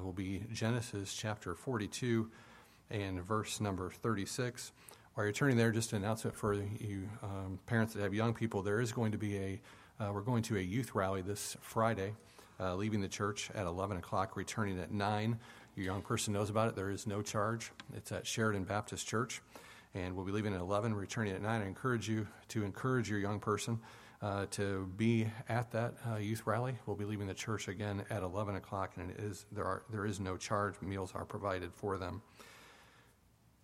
uh, will be Genesis chapter 42 and verse number 36. While you're turning there, just an announcement for you um, parents that have young people. There is going to be a, uh, we're going to a youth rally this Friday, uh, leaving the church at 11 o'clock, returning at 9. Your young person knows about it. There is no charge. It's at Sheridan Baptist Church, and we'll be leaving at 11, returning at 9. I encourage you to encourage your young person uh, to be at that uh, youth rally. We'll be leaving the church again at 11 o'clock, and it is, there, are, there is no charge. Meals are provided for them.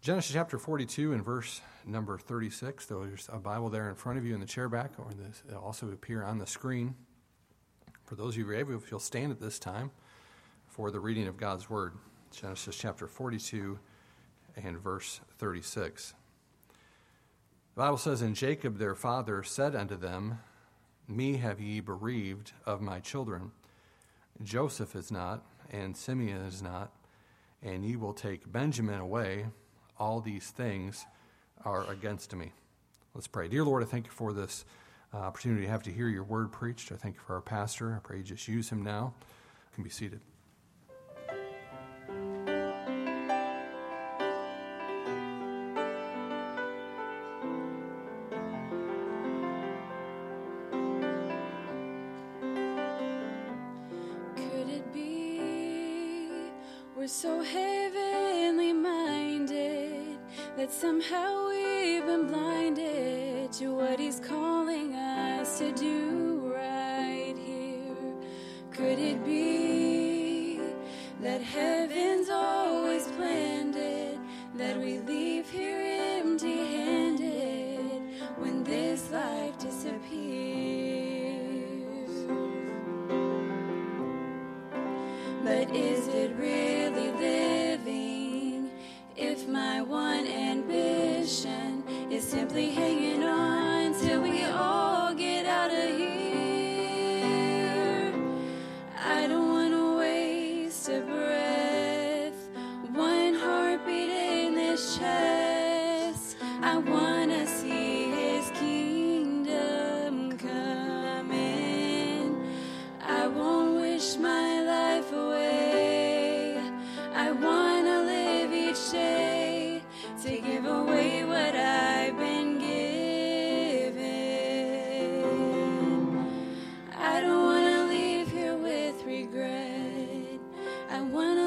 Genesis chapter 42 and verse number 36. There's a Bible there in front of you in the chair back, or this, it'll also appear on the screen. For those of you who are able, if you'll stand at this time for the reading of God's Word. Genesis chapter 42 and verse 36. The Bible says, And Jacob their father said unto them, Me have ye bereaved of my children. Joseph is not, and Simeon is not, and ye will take Benjamin away all these things are against me. Let's pray. Dear Lord, I thank you for this uh, opportunity to have to hear your word preached. I thank you for our pastor. I pray you just use him now. You can be seated. Somehow we've been blinded to what he's calling us to do right here. Could it be that heaven's always planned it, that we leave here empty handed when this life disappears? But is it I want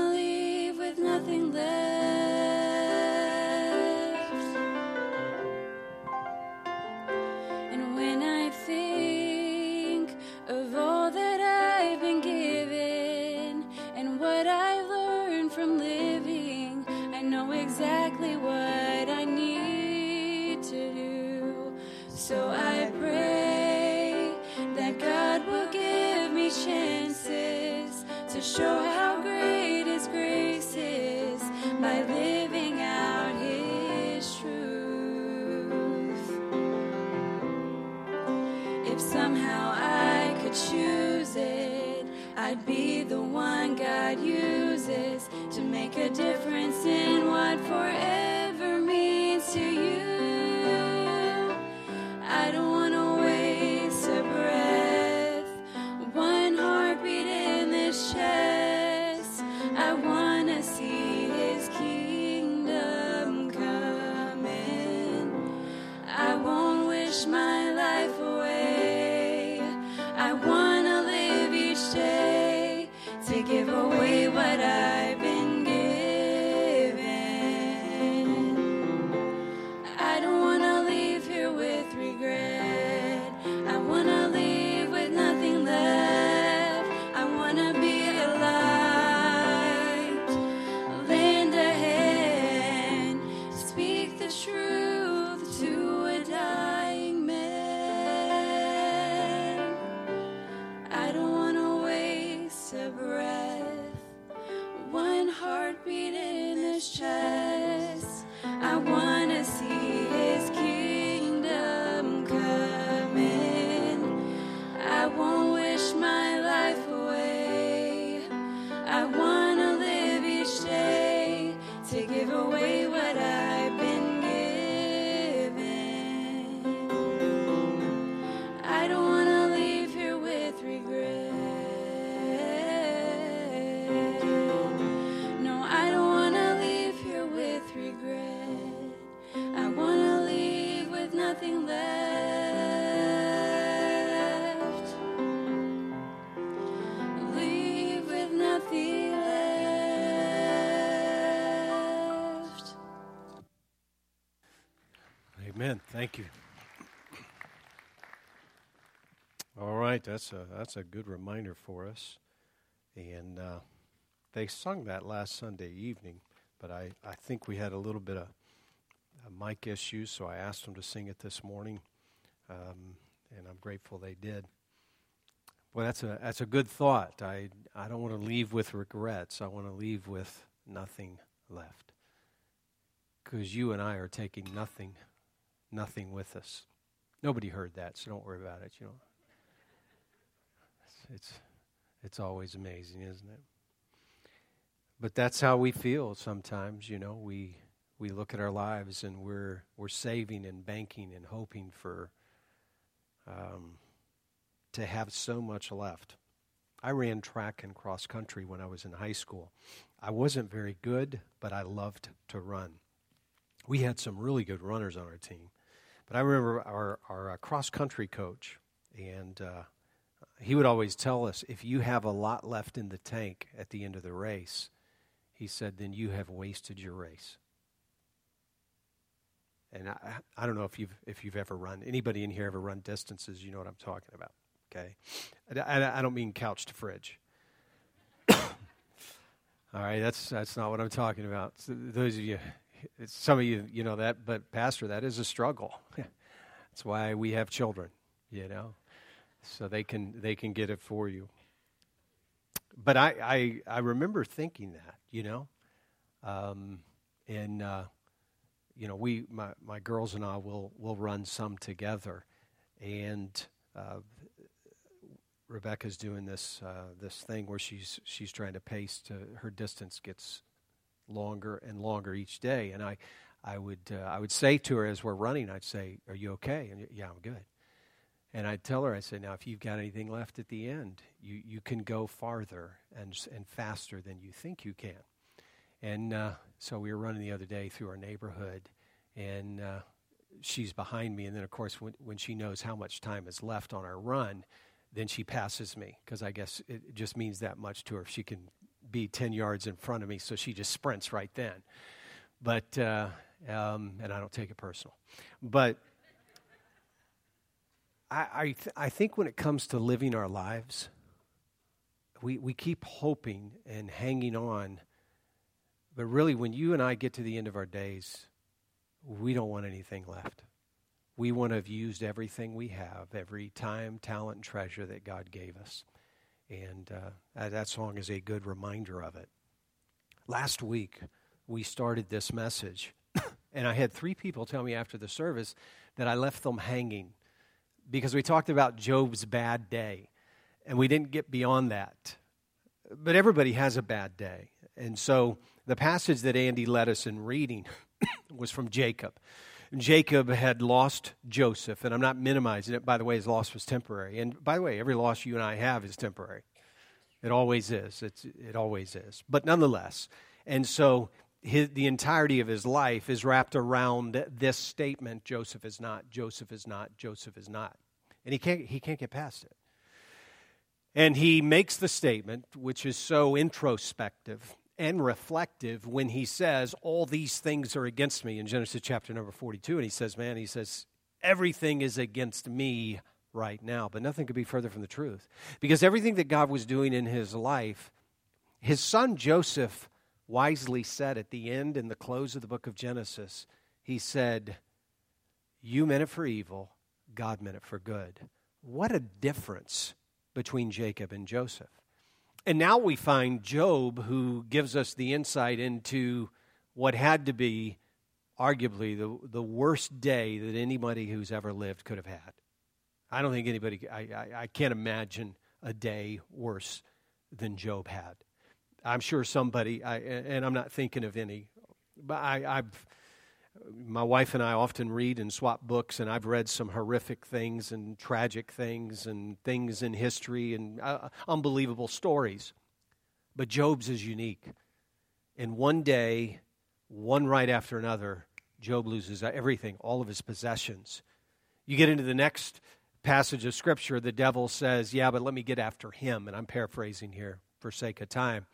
Thank you. All right, that's a that's a good reminder for us, and uh, they sung that last Sunday evening, but I, I think we had a little bit of a mic issues, so I asked them to sing it this morning, um, and I'm grateful they did. Well, that's a that's a good thought. I I don't want to leave with regrets. I want to leave with nothing left, because you and I are taking nothing, nothing with us. Nobody heard that, so don't worry about it. You know, it's it's, it's always amazing, isn't it? But that's how we feel sometimes. You know, we we look at our lives and we're we're saving and banking and hoping for. Um, to have so much left. I ran track and cross country when I was in high school. I wasn't very good, but I loved to run. We had some really good runners on our team. But I remember our, our uh, cross country coach, and uh, he would always tell us if you have a lot left in the tank at the end of the race, he said, then you have wasted your race. And I, I don't know if you've, if you've ever run, anybody in here ever run distances, you know what I'm talking about okay? I, I don't mean couch to fridge. All right, that's that's not what I'm talking about. So those of you, some of you, you know that, but Pastor, that is a struggle. that's why we have children, you know, so they can they can get it for you. But I I, I remember thinking that, you know, um, and uh, you know we my my girls and I will will run some together, and uh, Rebecca's doing this uh, this thing where she's she's trying to pace to her distance gets longer and longer each day, and I I would uh, I would say to her as we're running, I'd say, "Are you okay?" And yeah, I'm good. And I'd tell her, I said, "Now, if you've got anything left at the end, you you can go farther and and faster than you think you can." And uh, so we were running the other day through our neighborhood, and uh, she's behind me, and then of course when when she knows how much time is left on our run then she passes me because I guess it just means that much to her. if She can be 10 yards in front of me, so she just sprints right then. But, uh, um, and I don't take it personal. But I, I, th- I think when it comes to living our lives, we, we keep hoping and hanging on. But really, when you and I get to the end of our days, we don't want anything left we want to have used everything we have, every time, talent, and treasure that God gave us. And uh, that song is a good reminder of it. Last week, we started this message, and I had three people tell me after the service that I left them hanging because we talked about Job's bad day, and we didn't get beyond that. But everybody has a bad day. And so the passage that Andy led us in reading was from Jacob. Jacob had lost Joseph, and I'm not minimizing it. By the way, his loss was temporary. And by the way, every loss you and I have is temporary. It always is. It's, it always is. But nonetheless, and so his, the entirety of his life is wrapped around this statement Joseph is not, Joseph is not, Joseph is not. And he can't, he can't get past it. And he makes the statement, which is so introspective and reflective when he says, All these things are against me in Genesis chapter number 42. And he says, Man, he says, everything is against me right now. But nothing could be further from the truth. Because everything that God was doing in his life, his son Joseph wisely said at the end and the close of the book of Genesis, he said, You meant it for evil, God meant it for good. What a difference between Jacob and Joseph. And now we find Job, who gives us the insight into what had to be arguably the, the worst day that anybody who's ever lived could have had. I don't think anybody, I, I, I can't imagine a day worse than Job had. I'm sure somebody, I, and I'm not thinking of any, but I, I've my wife and I often read and swap books, and I've read some horrific things and tragic things and things in history and uh, unbelievable stories. But Job's is unique. In one day, one right after another, Job loses everything, all of his possessions. You get into the next passage of Scripture, the devil says, Yeah, but let me get after him. And I'm paraphrasing here for sake of time.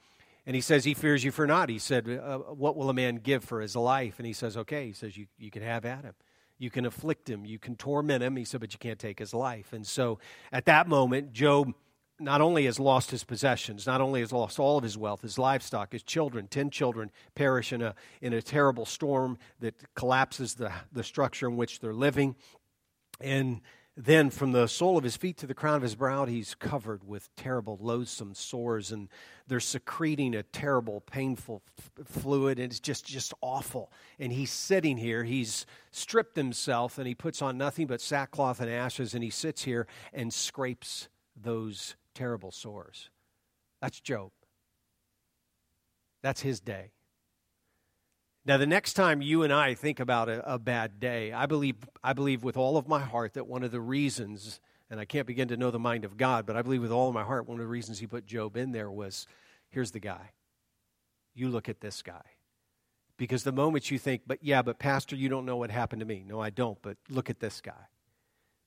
And he says, He fears you for naught. He said, uh, What will a man give for his life? And he says, Okay. He says, You, you can have at him. You can afflict him, you can torment him. He said, but you can't take his life. And so at that moment, Job not only has lost his possessions, not only has lost all of his wealth, his livestock, his children, 10 children perish in a, in a terrible storm that collapses the, the structure in which they're living. And then from the sole of his feet to the crown of his brow, he's covered with terrible, loathsome sores, and they're secreting a terrible, painful f- fluid, and it's just, just awful. And he's sitting here, he's stripped himself, and he puts on nothing but sackcloth and ashes, and he sits here and scrapes those terrible sores. That's Job. That's his day. Now, the next time you and I think about a, a, bad day, I believe, I believe with all of my heart that one of the reasons, and I can't begin to know the mind of God, but I believe with all of my heart, one of the reasons he put Job in there was here's the guy. You look at this guy. Because the moment you think, but yeah, but Pastor, you don't know what happened to me. No, I don't, but look at this guy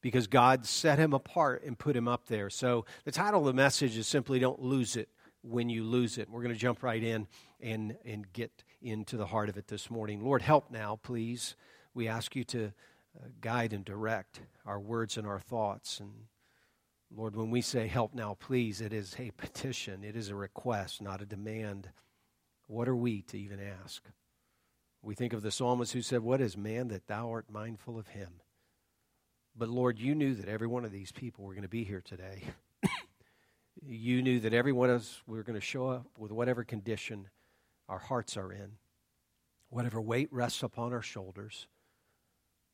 because God set him apart and put him up there. So the title of the message is simply Don't Lose It When You Lose It. We're going to jump right in and, and get into the heart of it this morning. Lord, help now, please. We ask you to uh, guide and direct our words and our thoughts. And Lord, when we say help now, please, it is a petition, it is a request, not a demand. What are we to even ask? We think of the psalmist who said, What is man that thou art mindful of him? But Lord, you knew that every one of these people were going to be here today. You knew that every one of us we were going to show up with whatever condition our hearts are in, whatever weight rests upon our shoulders,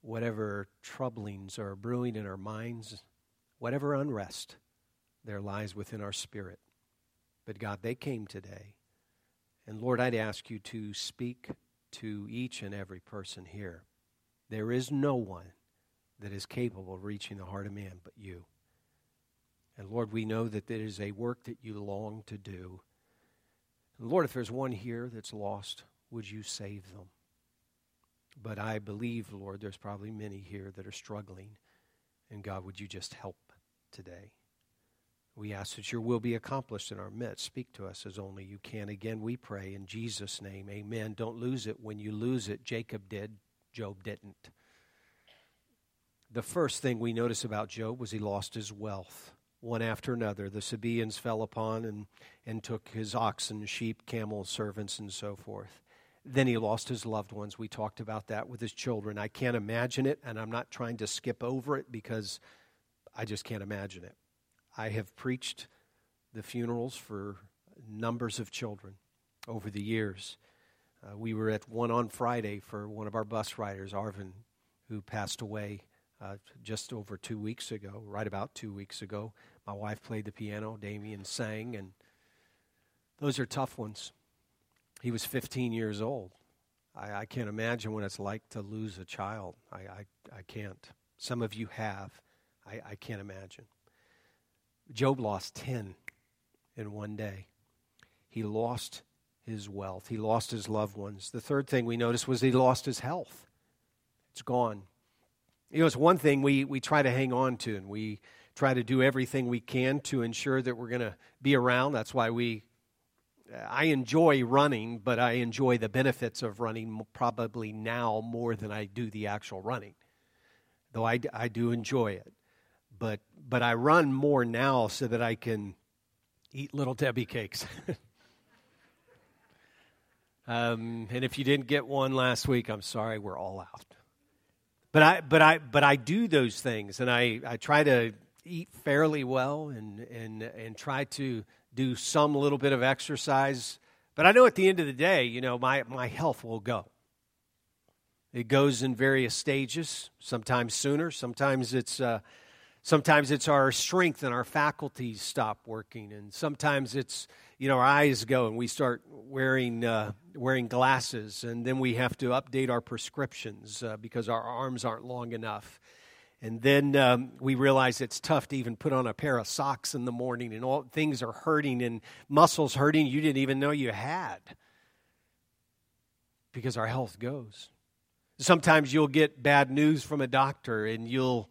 whatever troublings are brewing in our minds, whatever unrest there lies within our spirit. But God, they came today. And Lord, I'd ask you to speak to each and every person here. There is no one that is capable of reaching the heart of man but you. And Lord, we know that there is a work that you long to do. And Lord, if there's one here that's lost, would you save them? But I believe, Lord, there's probably many here that are struggling. And God, would you just help today? We ask that your will be accomplished in our midst. Speak to us as only you can. Again, we pray in Jesus' name. Amen. Don't lose it. When you lose it, Jacob did, Job didn't. The first thing we notice about Job was he lost his wealth one after another. The Sabaeans fell upon and, and took his oxen, sheep, camels, servants, and so forth. Then he lost his loved ones. We talked about that with his children. I can't imagine it, and I'm not trying to skip over it because I just can't imagine it. I have preached the funerals for numbers of children over the years. Uh, we were at one on Friday for one of our bus riders, Arvin, who passed away uh, just over two weeks ago, right about two weeks ago. My wife played the piano, Damien sang, and those are tough ones. He was 15 years old. I, I can't imagine what it's like to lose a child. I, I, I can't. Some of you have. I, I can't imagine. Job lost 10 in one day. He lost his wealth, he lost his loved ones. The third thing we noticed was he lost his health. It's gone. You know, it's one thing we, we try to hang on to, and we try to do everything we can to ensure that we're going to be around. That's why we, I enjoy running, but I enjoy the benefits of running probably now more than I do the actual running, though I, I do enjoy it. But, but I run more now so that I can eat little Debbie cakes. um, and if you didn't get one last week, I'm sorry, we're all out. But I, but I, but I do those things, and I, I try to eat fairly well, and and and try to do some little bit of exercise. But I know at the end of the day, you know, my my health will go. It goes in various stages. Sometimes sooner. Sometimes it's. Uh, sometimes it's our strength and our faculties stop working, and sometimes it's you know our eyes go and we start wearing uh, wearing glasses, and then we have to update our prescriptions uh, because our arms aren't long enough. And then um, we realize it's tough to even put on a pair of socks in the morning, and all things are hurting and muscles hurting you didn't even know you had because our health goes. Sometimes you'll get bad news from a doctor, and you'll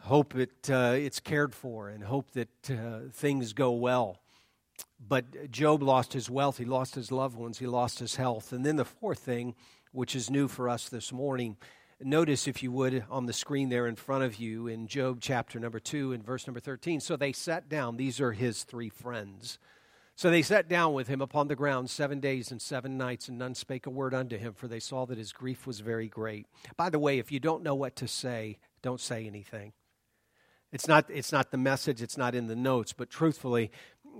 hope it, uh, it's cared for and hope that uh, things go well. But Job lost his wealth, he lost his loved ones, he lost his health. And then the fourth thing, which is new for us this morning, Notice, if you would, on the screen there in front of you in Job chapter number 2 and verse number 13. So they sat down. These are his three friends. So they sat down with him upon the ground seven days and seven nights, and none spake a word unto him, for they saw that his grief was very great. By the way, if you don't know what to say, don't say anything. It's not, it's not the message, it's not in the notes, but truthfully,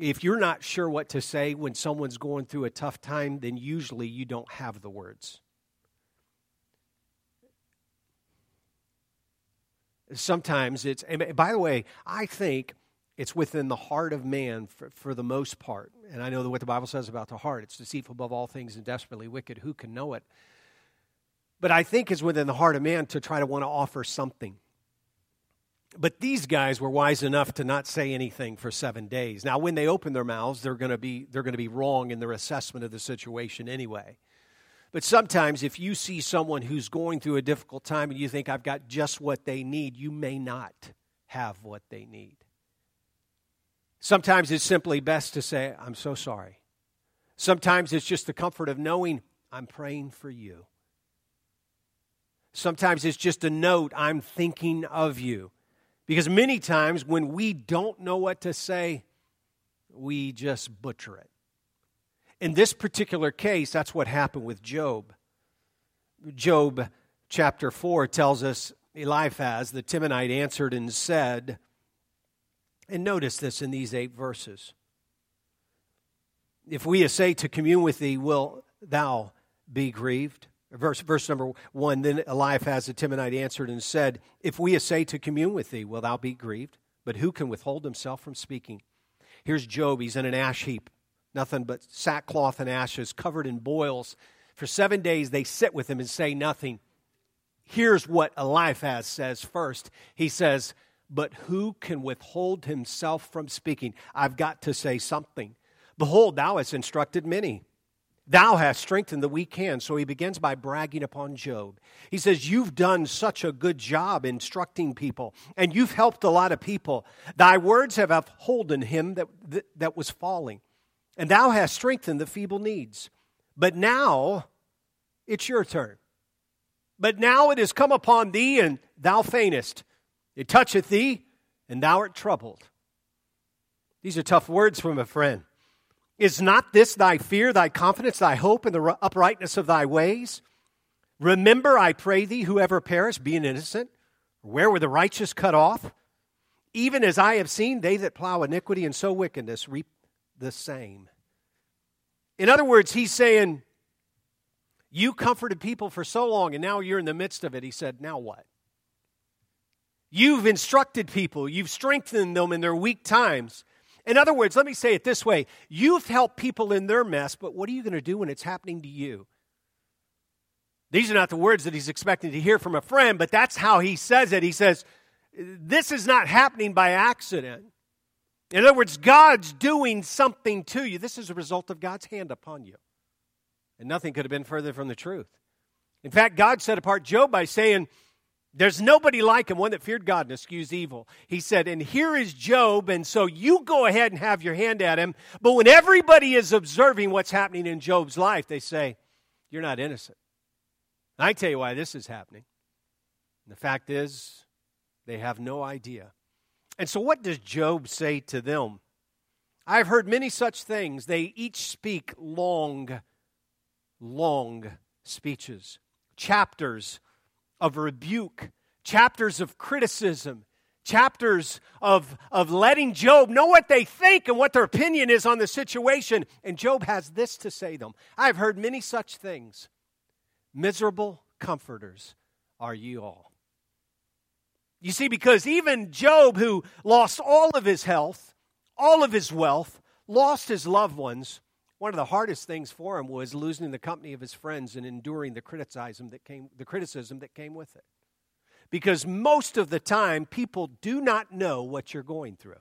if you're not sure what to say when someone's going through a tough time, then usually you don't have the words. Sometimes it's, and by the way, I think it's within the heart of man for, for the most part. And I know what the Bible says about the heart it's deceitful above all things and desperately wicked. Who can know it? But I think it's within the heart of man to try to want to offer something. But these guys were wise enough to not say anything for seven days. Now, when they open their mouths, they're going to be, they're going to be wrong in their assessment of the situation anyway. But sometimes, if you see someone who's going through a difficult time and you think, I've got just what they need, you may not have what they need. Sometimes it's simply best to say, I'm so sorry. Sometimes it's just the comfort of knowing, I'm praying for you. Sometimes it's just a note, I'm thinking of you. Because many times when we don't know what to say, we just butcher it. In this particular case, that's what happened with Job. Job chapter 4 tells us Eliphaz, the Temanite, answered and said, and notice this in these eight verses. If we essay to commune with thee, will thou be grieved? Verse, verse number one Then Eliphaz the Temanite answered and said, If we essay to commune with thee, will thou be grieved? But who can withhold himself from speaking? Here's Job. He's in an ash heap nothing but sackcloth and ashes, covered in boils. For seven days they sit with him and say nothing. Here's what Eliphaz says first. He says, But who can withhold himself from speaking? I've got to say something. Behold, thou hast instructed many. Thou hast strengthened the weak hand. So he begins by bragging upon Job. He says, You've done such a good job instructing people, and you've helped a lot of people. Thy words have upholden him that, that, that was falling and thou hast strengthened the feeble needs. But now it's your turn. But now it has come upon thee, and thou faintest. It toucheth thee, and thou art troubled. These are tough words from a friend. Is not this thy fear, thy confidence, thy hope in the uprightness of thy ways? Remember, I pray thee, whoever perished, being innocent, where were the righteous cut off? Even as I have seen, they that plow iniquity and sow wickedness reap the same. In other words, he's saying, You comforted people for so long, and now you're in the midst of it. He said, Now what? You've instructed people, you've strengthened them in their weak times. In other words, let me say it this way you've helped people in their mess, but what are you going to do when it's happening to you? These are not the words that he's expecting to hear from a friend, but that's how he says it. He says, This is not happening by accident. In other words, God's doing something to you. This is a result of God's hand upon you. And nothing could have been further from the truth. In fact, God set apart Job by saying, There's nobody like him, one that feared God and eschews evil. He said, And here is Job, and so you go ahead and have your hand at him. But when everybody is observing what's happening in Job's life, they say, You're not innocent. I tell you why this is happening. And the fact is, they have no idea. And so, what does Job say to them? I've heard many such things. They each speak long, long speeches, chapters of rebuke, chapters of criticism, chapters of, of letting Job know what they think and what their opinion is on the situation. And Job has this to say to them I've heard many such things. Miserable comforters are you all. You see, because even Job, who lost all of his health, all of his wealth, lost his loved ones, one of the hardest things for him was losing the company of his friends and enduring the criticism that came, the criticism that came with it. Because most of the time, people do not know what you're going through.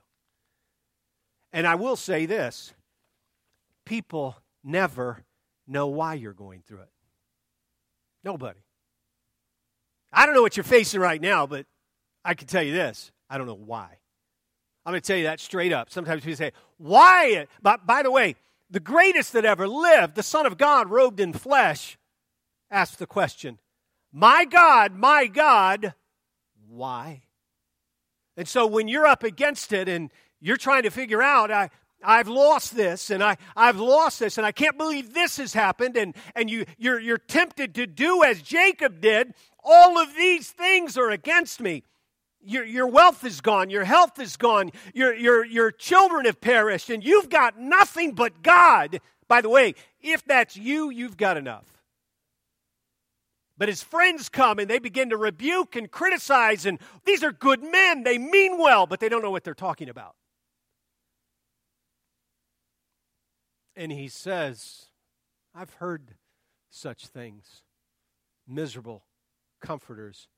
And I will say this people never know why you're going through it. Nobody. I don't know what you're facing right now, but I can tell you this I don't know why. I'm going to tell you that straight up. Sometimes people say, Why? But by the way, the greatest that ever lived, the Son of God robed in flesh, asked the question, My God, my God, why? And so when you're up against it and you're trying to figure out, I, I've lost this and I, I've lost this and I can't believe this has happened, and, and you, you're, you're tempted to do as Jacob did, all of these things are against me. Your, your wealth is gone, your health is gone, your, your, your children have perished, and you've got nothing but God. By the way, if that's you, you've got enough. But his friends come and they begin to rebuke and criticize, and these are good men. They mean well, but they don't know what they're talking about. And he says, I've heard such things. Miserable comforters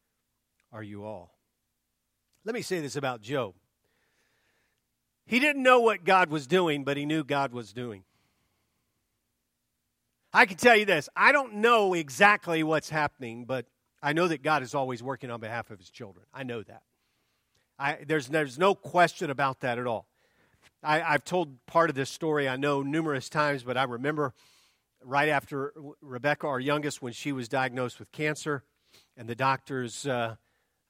are you all. Let me say this about Job. He didn't know what God was doing, but he knew God was doing. I can tell you this I don't know exactly what's happening, but I know that God is always working on behalf of his children. I know that. I, there's, there's no question about that at all. I, I've told part of this story, I know, numerous times, but I remember right after Rebecca, our youngest, when she was diagnosed with cancer, and the doctors uh,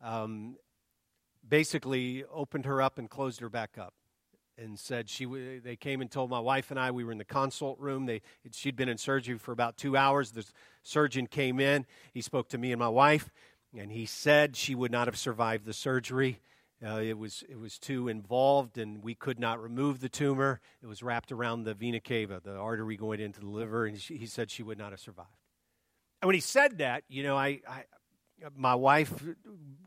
um, basically opened her up and closed her back up and said she they came and told my wife and I we were in the consult room. They she'd been in surgery for about 2 hours. The surgeon came in. He spoke to me and my wife and he said she would not have survived the surgery. Uh, it was it was too involved and we could not remove the tumor. It was wrapped around the vena cava the artery going into the liver and she, he said she would not have survived. And when he said that you know I, I my wife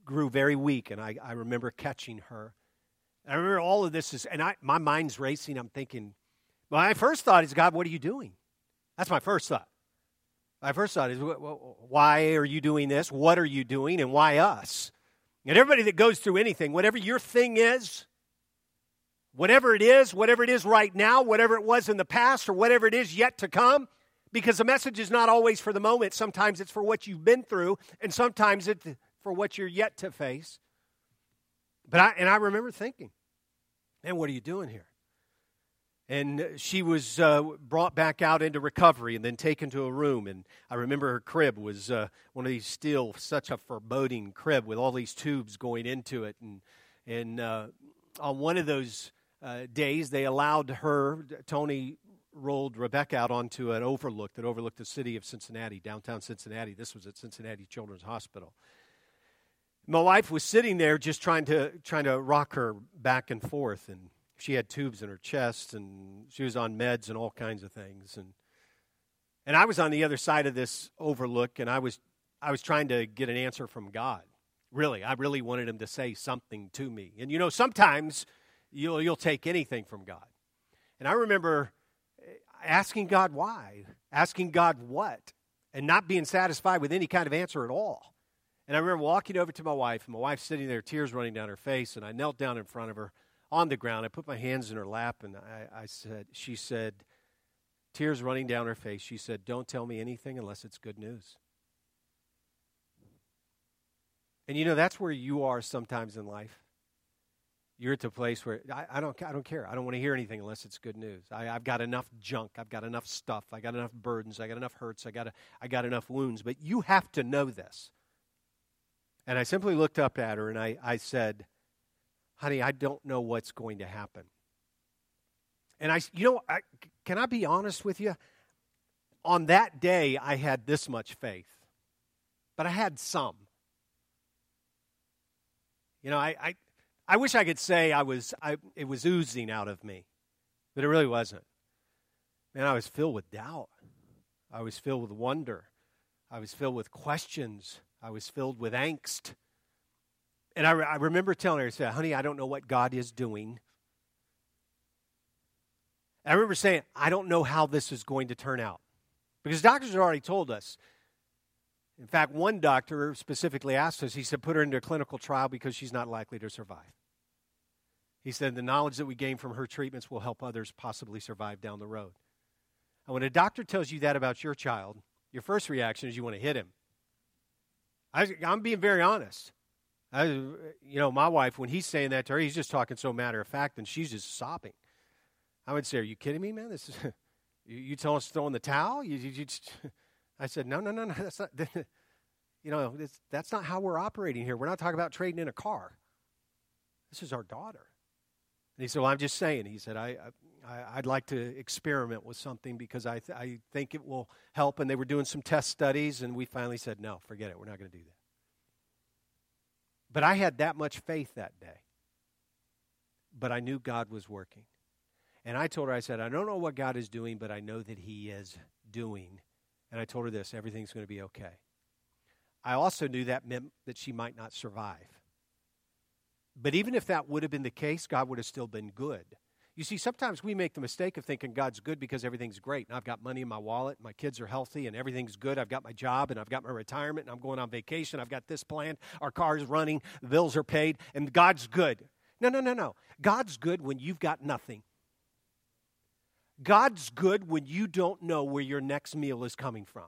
grew very weak, and I, I remember catching her. I remember all of this is, and I, my mind's racing. I'm thinking, my first thought is, God, what are you doing? That's my first thought. My first thought is, why are you doing this? What are you doing? And why us? And everybody that goes through anything, whatever your thing is, whatever it is, whatever it is right now, whatever it was in the past, or whatever it is yet to come, because the message is not always for the moment. Sometimes it's for what you've been through, and sometimes it's for what you're yet to face. But I, and I remember thinking, man, what are you doing here? And she was uh, brought back out into recovery and then taken to a room. And I remember her crib was uh, one of these steel, such a foreboding crib with all these tubes going into it. And, and uh, on one of those uh, days, they allowed her, Tony rolled Rebecca out onto an overlook that overlooked the city of Cincinnati, downtown Cincinnati. This was at Cincinnati Children's Hospital. My wife was sitting there just trying to trying to rock her back and forth, and she had tubes in her chest, and she was on meds and all kinds of things, and and I was on the other side of this overlook, and I was I was trying to get an answer from God. Really, I really wanted Him to say something to me, and you know sometimes you'll you'll take anything from God, and I remember asking God why, asking God what, and not being satisfied with any kind of answer at all. And I remember walking over to my wife, and my wife's sitting there, tears running down her face, and I knelt down in front of her on the ground. I put my hands in her lap, and I, I said, she said, tears running down her face, she said, Don't tell me anything unless it's good news. And you know, that's where you are sometimes in life you're at the place where I, I, don't, I don't care. I don't want to hear anything unless it's good news. I, have got enough junk. I've got enough stuff. I got enough burdens. I got enough hurts. I got, a, I got enough wounds. But you have to know this. And I simply looked up at her and I, I said, honey, I don't know what's going to happen. And I, you know, I, can I be honest with you? On that day, I had this much faith, but I had some. You know, I, I, I wish I could say I was, I, it was oozing out of me, but it really wasn't. Man, I was filled with doubt. I was filled with wonder. I was filled with questions. I was filled with angst. And I, I remember telling her, I said, honey, I don't know what God is doing. I remember saying, I don't know how this is going to turn out. Because doctors had already told us in fact, one doctor specifically asked us, he said, put her into a clinical trial because she's not likely to survive. He said, the knowledge that we gain from her treatments will help others possibly survive down the road. And when a doctor tells you that about your child, your first reaction is you want to hit him. I, am being very honest. I, you know, my wife, when he's saying that to her, he's just talking so matter of fact, and she's just sobbing. I would say, Are you kidding me, man? This is, you, you tell us to throw in the towel? You, you, you I said, no, no, no, no, that's not. You know, that's not how we're operating here. We're not talking about trading in a car. This is our daughter. And he said, Well, I'm just saying. He said, I, I, would like to experiment with something because I, th- I think it will help. And they were doing some test studies, and we finally said, No, forget it. We're not going to do that. But I had that much faith that day. But I knew God was working. And I told her, I said, I don't know what God is doing, but I know that He is doing. And I told her this everything's going to be okay. I also knew that meant that she might not survive. But even if that would have been the case, God would have still been good. You see, sometimes we make the mistake of thinking God's good because everything's great. And I've got money in my wallet, my kids are healthy, and everything's good. I've got my job, and I've got my retirement, and I'm going on vacation. I've got this planned. Our car's running, the bills are paid, and God's good. No, no, no, no. God's good when you've got nothing. God's good when you don't know where your next meal is coming from.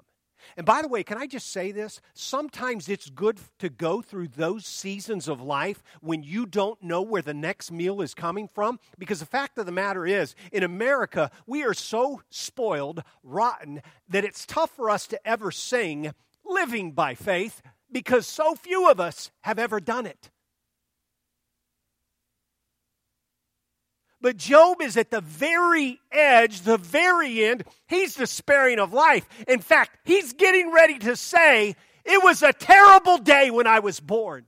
And by the way, can I just say this? Sometimes it's good to go through those seasons of life when you don't know where the next meal is coming from. Because the fact of the matter is, in America, we are so spoiled, rotten, that it's tough for us to ever sing living by faith because so few of us have ever done it. But Job is at the very edge, the very end. He's despairing of life. In fact, he's getting ready to say, It was a terrible day when I was born.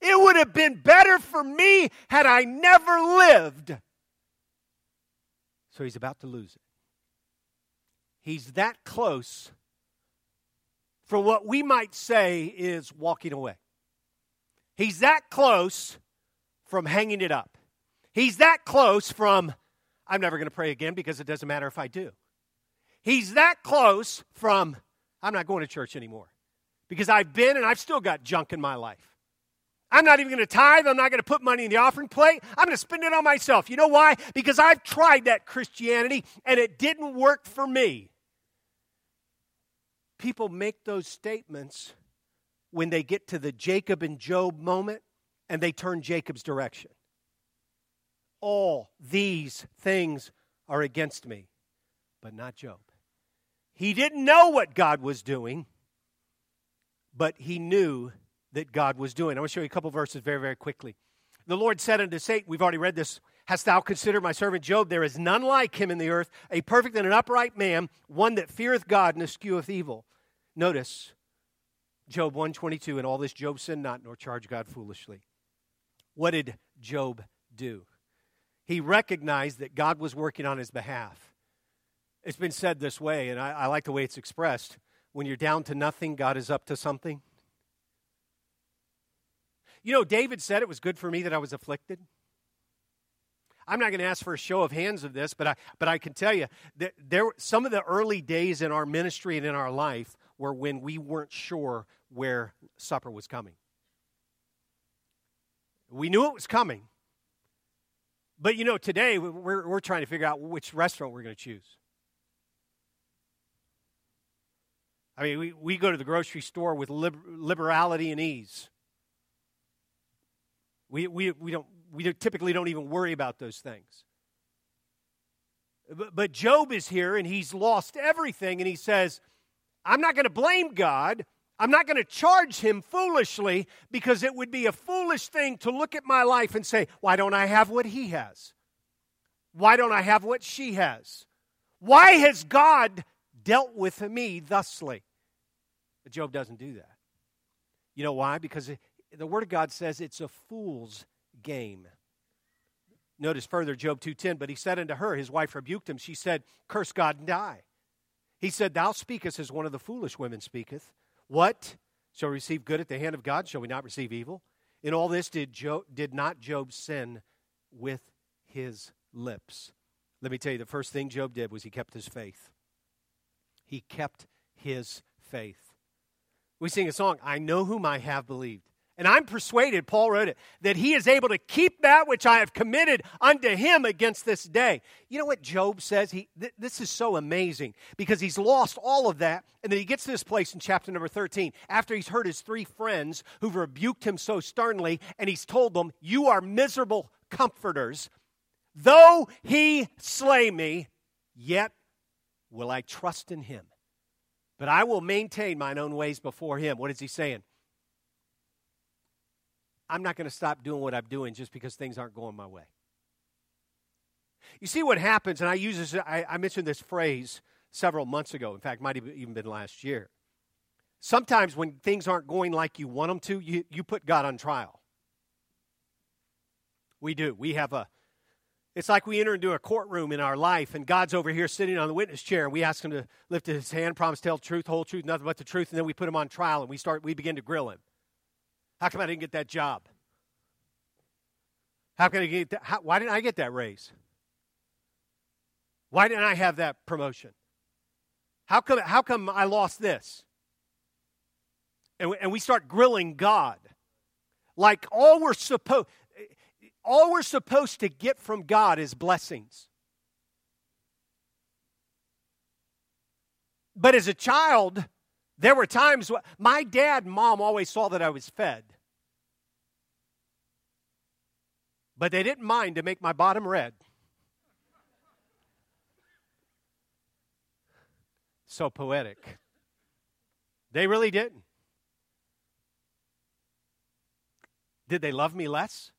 It would have been better for me had I never lived. So he's about to lose it. He's that close for what we might say is walking away. He's that close from hanging it up. He's that close from, I'm never going to pray again because it doesn't matter if I do. He's that close from, I'm not going to church anymore because I've been and I've still got junk in my life. I'm not even going to tithe. I'm not going to put money in the offering plate. I'm going to spend it on myself. You know why? Because I've tried that Christianity and it didn't work for me. People make those statements when they get to the Jacob and Job moment and they turn Jacob's direction all these things are against me, but not Job. He didn't know what God was doing, but he knew that God was doing. I want to show you a couple verses very, very quickly. The Lord said unto Satan, we've already read this, Hast thou considered my servant Job? There is none like him in the earth, a perfect and an upright man, one that feareth God and escheweth evil. Notice Job 122, and all this Job sinned not, nor charged God foolishly. What did Job do? He recognized that God was working on his behalf. It's been said this way, and I, I, like the way it's expressed. When you're down to nothing, God is up to something. You know, David said it was good for me that I was afflicted. I'm not going to ask for a show of hands of this, but I, but I can tell you that there some of the early days in our ministry and in our life were when we weren't sure where supper was coming. We knew it was coming, but you know, today we're, we're trying to figure out which restaurant we're going to choose. I mean, we, we go to the grocery store with liber, liberality and ease. We, we, we, don't, we typically don't even worry about those things. But, but Job is here and he's lost everything, and he says, I'm not going to blame God. I'm not going to charge him foolishly because it would be a foolish thing to look at my life and say, Why don't I have what he has? Why don't I have what she has? Why has God dealt with me thusly? But Job doesn't do that. You know why? Because the Word of God says it's a fool's game. Notice further Job 2:10, but he said unto her, his wife rebuked him. She said, Curse God and die. He said, Thou speakest as one of the foolish women speaketh. What? Shall we receive good at the hand of God? Shall we not receive evil? In all this, did, Job, did not Job sin with his lips? Let me tell you, the first thing Job did was he kept his faith. He kept his faith. We sing a song, I know whom I have believed. And I'm persuaded, Paul wrote it, that he is able to keep that which I have committed unto him against this day. You know what Job says? He, th- this is so amazing because he's lost all of that. And then he gets to this place in chapter number 13 after he's heard his three friends who've rebuked him so sternly, and he's told them, You are miserable comforters. Though he slay me, yet will I trust in him But I will maintain mine own ways before him. What is he saying? I'm not going to stop doing what I'm doing just because things aren't going my way. You see what happens, and I use this, I, I mentioned this phrase several months ago. In fact, might have even been last year. Sometimes when things aren't going like you want them to, you, you put God on trial. We do. We have a, it's like we enter into a courtroom in our life, and God's over here sitting on the witness chair, and we ask him to lift his hand, promise tell the truth, whole truth, nothing but the truth, and then we put him on trial, and we start, we begin to grill him. How come I didn't get that job? How can I get that? How, why didn't I get that raise? Why didn't I have that promotion? How come, how come I lost this? And we, and we start grilling God. Like all we're supposed all we're supposed to get from God is blessings. But as a child, there were times my dad and mom always saw that I was fed. But they didn't mind to make my bottom red. So poetic. They really didn't. Did they love me less?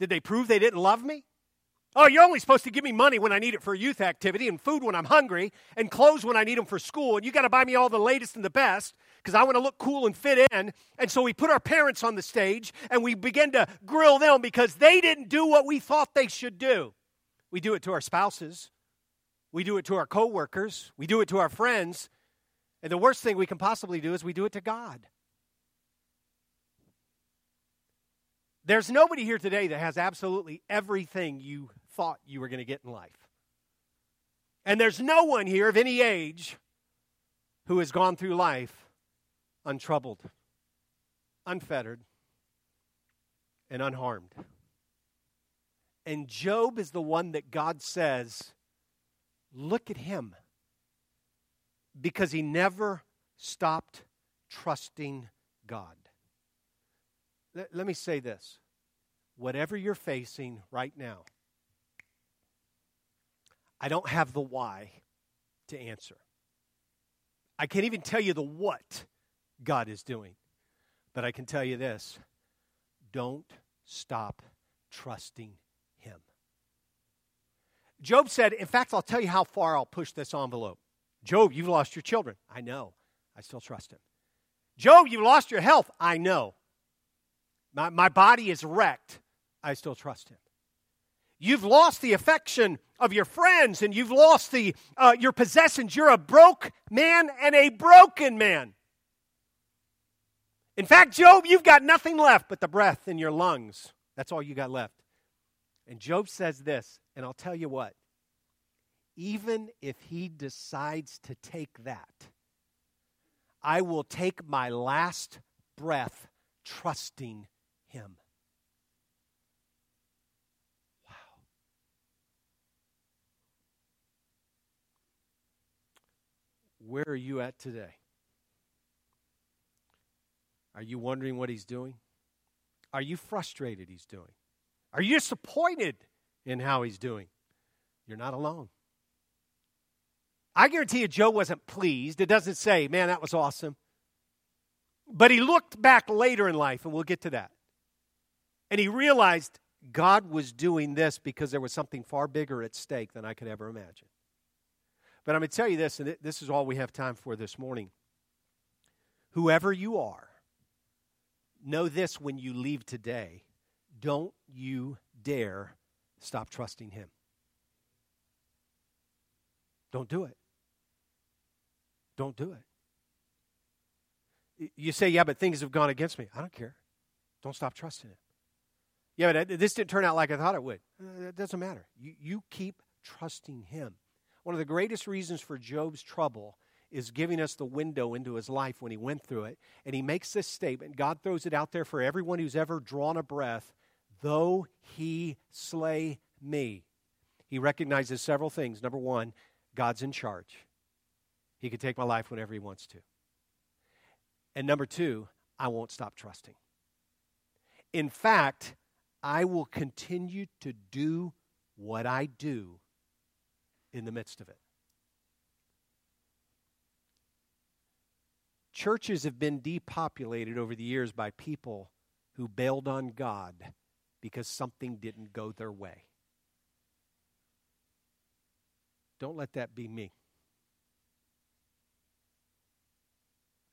Did they prove they didn't love me? Oh, you're only supposed to give me money when I need it for a youth activity and food when I'm hungry and clothes when I need them for school. And you got to buy me all the latest and the best because I want to look cool and fit in. And so we put our parents on the stage and we begin to grill them because they didn't do what we thought they should do. We do it to our spouses. We do it to our coworkers. We do it to our friends. And the worst thing we can possibly do is we do it to God. There's nobody here today that has absolutely everything you thought you were going to get in life. And there's no one here of any age who has gone through life untroubled, unfettered, and unharmed. And Job is the one that God says, look at him. Because he never stopped trusting God. Let, let me say this whatever you're facing right now, I don't have the why to answer. I can't even tell you the what God is doing. But I can tell you this don't stop trusting Him. Job said, in fact, I'll tell you how far I'll push this envelope. Job, you've lost your children. I know. I still trust Him. Job, you've lost your health. I know. My, my body is wrecked. I still trust him. You've lost the affection of your friends and you've lost the, uh, your possessions. You're a broke man and a broken man. In fact, Job, you've got nothing left but the breath in your lungs. That's all you got left. And Job says this, and I'll tell you what even if he decides to take that, I will take my last breath trusting him. Where are you at today? Are you wondering what he's doing? Are you frustrated he's doing? Are you disappointed in how he's doing? You're not alone. I guarantee you, Job wasn't pleased. It doesn't say, man, that was awesome. But he looked back later in life, and we'll get to that. And he realized God was doing this because there was something far bigger at stake than I could ever imagine. But I'm going to tell you this, and this is all we have time for this morning. Whoever you are, know this when you leave today don't you dare stop trusting Him. Don't do it. Don't do it. You say, yeah, but things have gone against me. I don't care. Don't stop trusting Him. Yeah, but this didn't turn out like I thought it would. Uh, it doesn't matter. You, you keep trusting Him. One of the greatest reasons for Job's trouble is giving us the window into his life when he went through it. And he makes this statement. God throws it out there for everyone who's ever drawn a breath though he slay me. He recognizes several things. Number one, God's in charge. He can take my life whenever he wants to. And number two, I won't stop trusting. In fact, I will continue to do what I do in the midst of it. Churches have been depopulated over the years by people who bailed on God because something didn't go their way. Don't let that be me.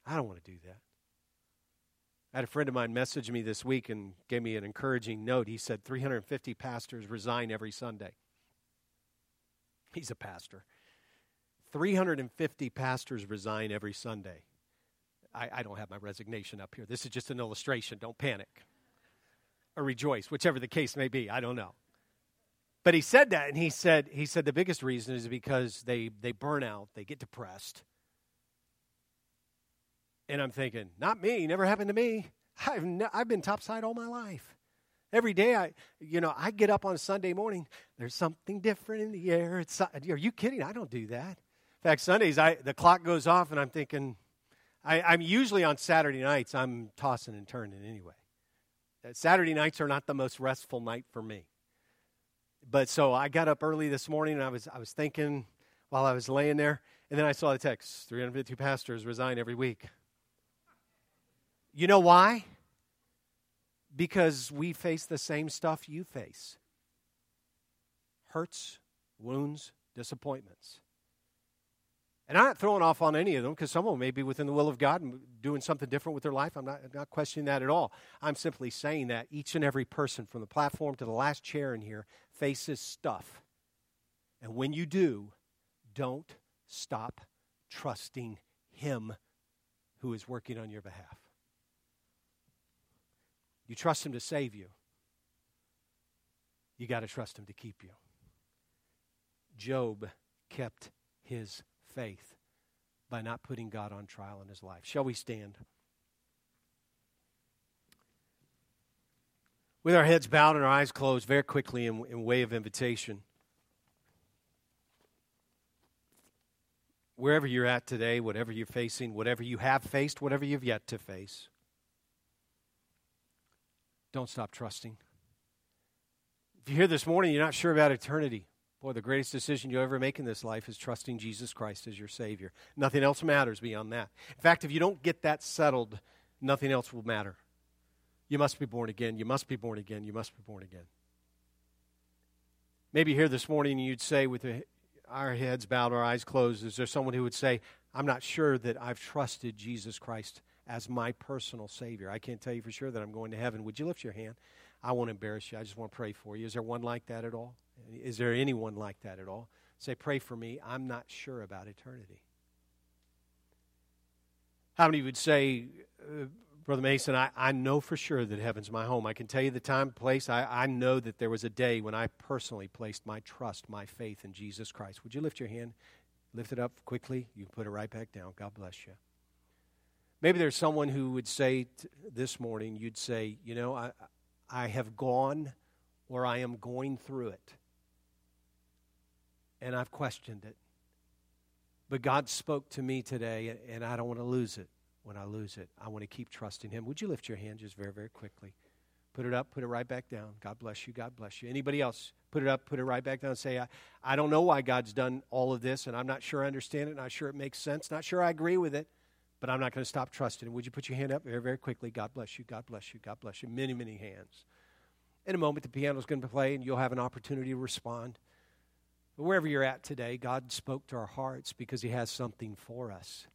I don't want to do that. I had a friend of mine message me this week and gave me an encouraging note. He said 350 pastors resign every Sunday. He's a pastor. 350 pastors resign every Sunday. I, I, don't have my resignation up here. This is just an illustration. Don't panic or rejoice, whichever the case may be. I don't know. But he said that, and he said he said the biggest reason is because they they burn out, they get depressed. And I'm thinking, not me. Never happened to me. I've ne- I've been topside all my life. Every day, I, you know, I get up on Sunday morning. There's something different in the air. It's, are you kidding? I don't do that. In fact, Sundays, I the clock goes off, and I'm thinking, I, I'm usually on Saturday nights. I'm tossing and turning anyway. Saturday nights are not the most restful night for me. But so I got up early this morning, and I was I was thinking while I was laying there, and then I saw the text: 352 pastors resign every week. You know why? Because we face the same stuff you face hurts, wounds, disappointments. And I'm not throwing off on any of them because some of them may be within the will of God and doing something different with their life. I'm not, I'm not questioning that at all. I'm simply saying that each and every person from the platform to the last chair in here faces stuff. And when you do, don't stop trusting Him who is working on your behalf. You trust Him to save you, you got to trust Him to keep you. Job kept his faith by not putting God on trial in his life. Shall we stand? With our heads bowed and our eyes closed, very quickly in, in way of invitation. Wherever you're at today, whatever you're facing, whatever you have faced, whatever you've yet to face, don't stop trusting. If you're here this morning, you're not sure about eternity. Boy, the greatest decision you'll ever make in this life is trusting Jesus Christ as your Savior. Nothing else matters beyond that. In fact, if you don't get that settled, nothing else will matter. You must be born again. You must be born again. You must be born again. Maybe here this morning you'd say, with our heads bowed, our eyes closed, is there someone who would say, I'm not sure that I've trusted Jesus Christ as my personal Savior? I can't tell you for sure that I'm going to heaven. Would you lift your hand? I won't embarrass you. I just want to pray for you. Is there one like that at all? Is there anyone like that at all? Say, pray for me. I'm not sure about eternity. How many would say, uh, Brother Mason, I, I know for sure that heaven's my home. I can tell you the time, place. I, I know that there was a day when I personally placed my trust, my faith in Jesus Christ. Would you lift your hand? Lift it up quickly. You can put it right back down. God bless you. Maybe there's someone who would say t- this morning, you'd say, you know, I, I have gone or I am going through it and I've questioned it. But God spoke to me today, and I don't want to lose it when I lose it. I want to keep trusting Him. Would you lift your hand just very, very quickly? Put it up, put it right back down. God bless you, God bless you. Anybody else? Put it up, put it right back down. Say, I, I don't know why God's done all of this, and I'm not sure I understand it, not sure it makes sense, not sure I agree with it, but I'm not going to stop trusting. Would you put your hand up very, very quickly? God bless you, God bless you, God bless you. Many, many hands. In a moment, the piano's going to play, and you'll have an opportunity to respond. But wherever you're at today, God spoke to our hearts because He has something for us.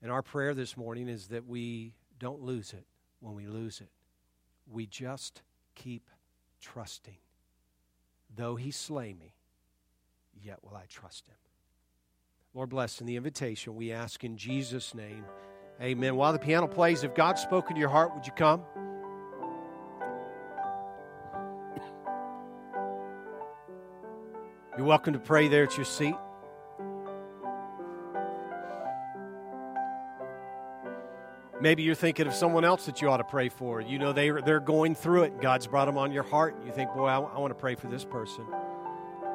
And our prayer this morning is that we don't lose it when we lose it. We just keep trusting. Though He slay me, yet will I trust Him. Lord, bless in the invitation we ask in Jesus' name. Amen. While the piano plays, if God's spoken to your heart, would you come? You're welcome to pray there at your seat. Maybe you're thinking of someone else that you ought to pray for. You know, they, they're going through it. God's brought them on your heart. You think, boy, I, I want to pray for this person.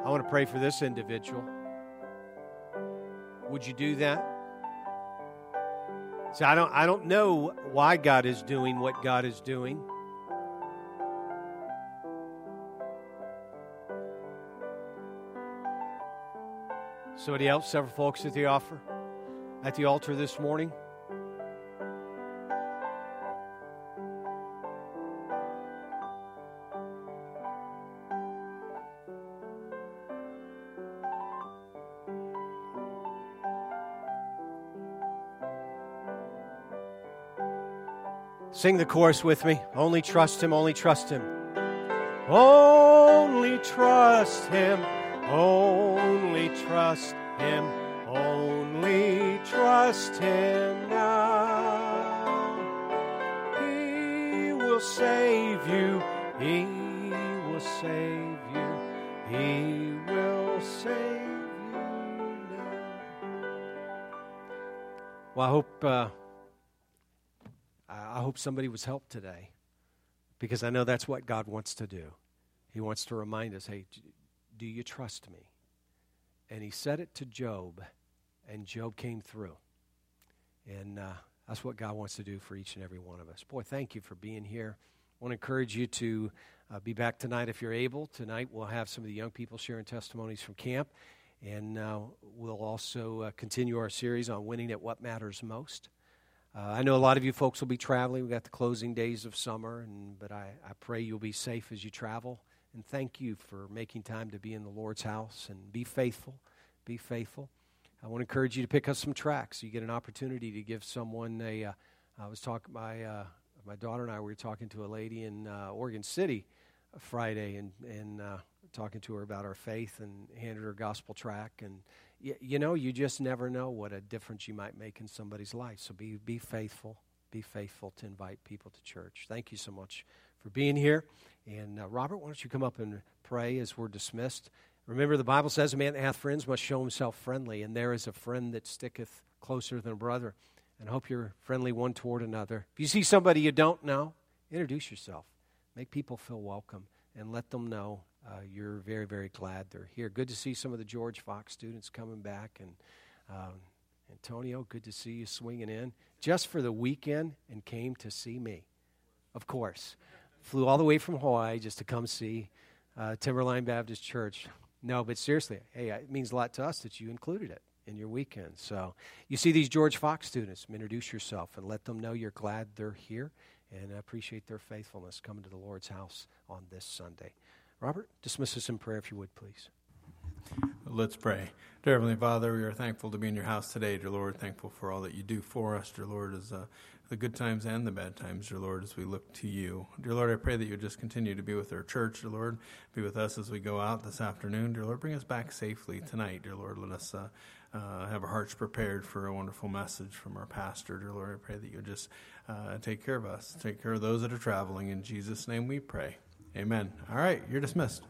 I want to pray for this individual. Would you do that? So I don't, I don't know why God is doing what God is doing. Somebody else, several folks at the offer. at the altar this morning? Sing the chorus with me. Only trust Him, only trust Him. Only trust Him, only trust Him, only trust Him now. He will save you, He will save you, He will save you now. Well, I hope. Uh, I hope somebody was helped today because I know that's what God wants to do. He wants to remind us hey, do you trust me? And he said it to Job, and Job came through. And uh, that's what God wants to do for each and every one of us. Boy, thank you for being here. I want to encourage you to uh, be back tonight if you're able. Tonight we'll have some of the young people sharing testimonies from camp, and uh, we'll also uh, continue our series on winning at what matters most. Uh, I know a lot of you folks will be traveling. We've got the closing days of summer, and, but I, I pray you'll be safe as you travel. And thank you for making time to be in the Lord's house and be faithful. Be faithful. I want to encourage you to pick up some tracts. You get an opportunity to give someone a. Uh, I was talking, my, uh, my daughter and I were talking to a lady in uh, Oregon City Friday and, and uh, talking to her about our faith and handed her a gospel tract And you, you know, you just never know what a difference you might make in somebody's life. So be, be faithful. Be faithful to invite people to church. Thank you so much for being here. And uh, Robert, why don't you come up and pray as we're dismissed? Remember, the Bible says, A man that hath friends must show himself friendly, and there is a friend that sticketh closer than a brother. And I hope you're friendly one toward another. If you see somebody you don't know, introduce yourself. Make people feel welcome and let them know uh, you're very, very glad they're here. Good to see some of the George Fox students coming back. And um, Antonio, good to see you swinging in just for the weekend and came to see me. Of course. Flew all the way from Hawaii just to come see uh, Timberline Baptist Church. No, but seriously, hey, it means a lot to us that you included it in your weekend. So you see these George Fox students, introduce yourself and let them know you're glad they're here and appreciate their faithfulness coming to the Lord's house on this Sunday. Robert, dismiss us in prayer if you would, please. Let's pray. Dear Heavenly Father, we are thankful to be in your house today, dear Lord. Thankful for all that you do for us, dear Lord, as uh, the good times and the bad times, dear Lord, as we look to you. Dear Lord, I pray that you just continue to be with our church, dear Lord. Be with us as we go out this afternoon, dear Lord. Bring us back safely tonight, dear Lord. Let us uh, uh, have our hearts prepared for a wonderful message from our pastor, dear Lord. I pray that you just uh, take care of us, take care of those that are traveling. In Jesus' name we pray. Amen. All right, you're dismissed.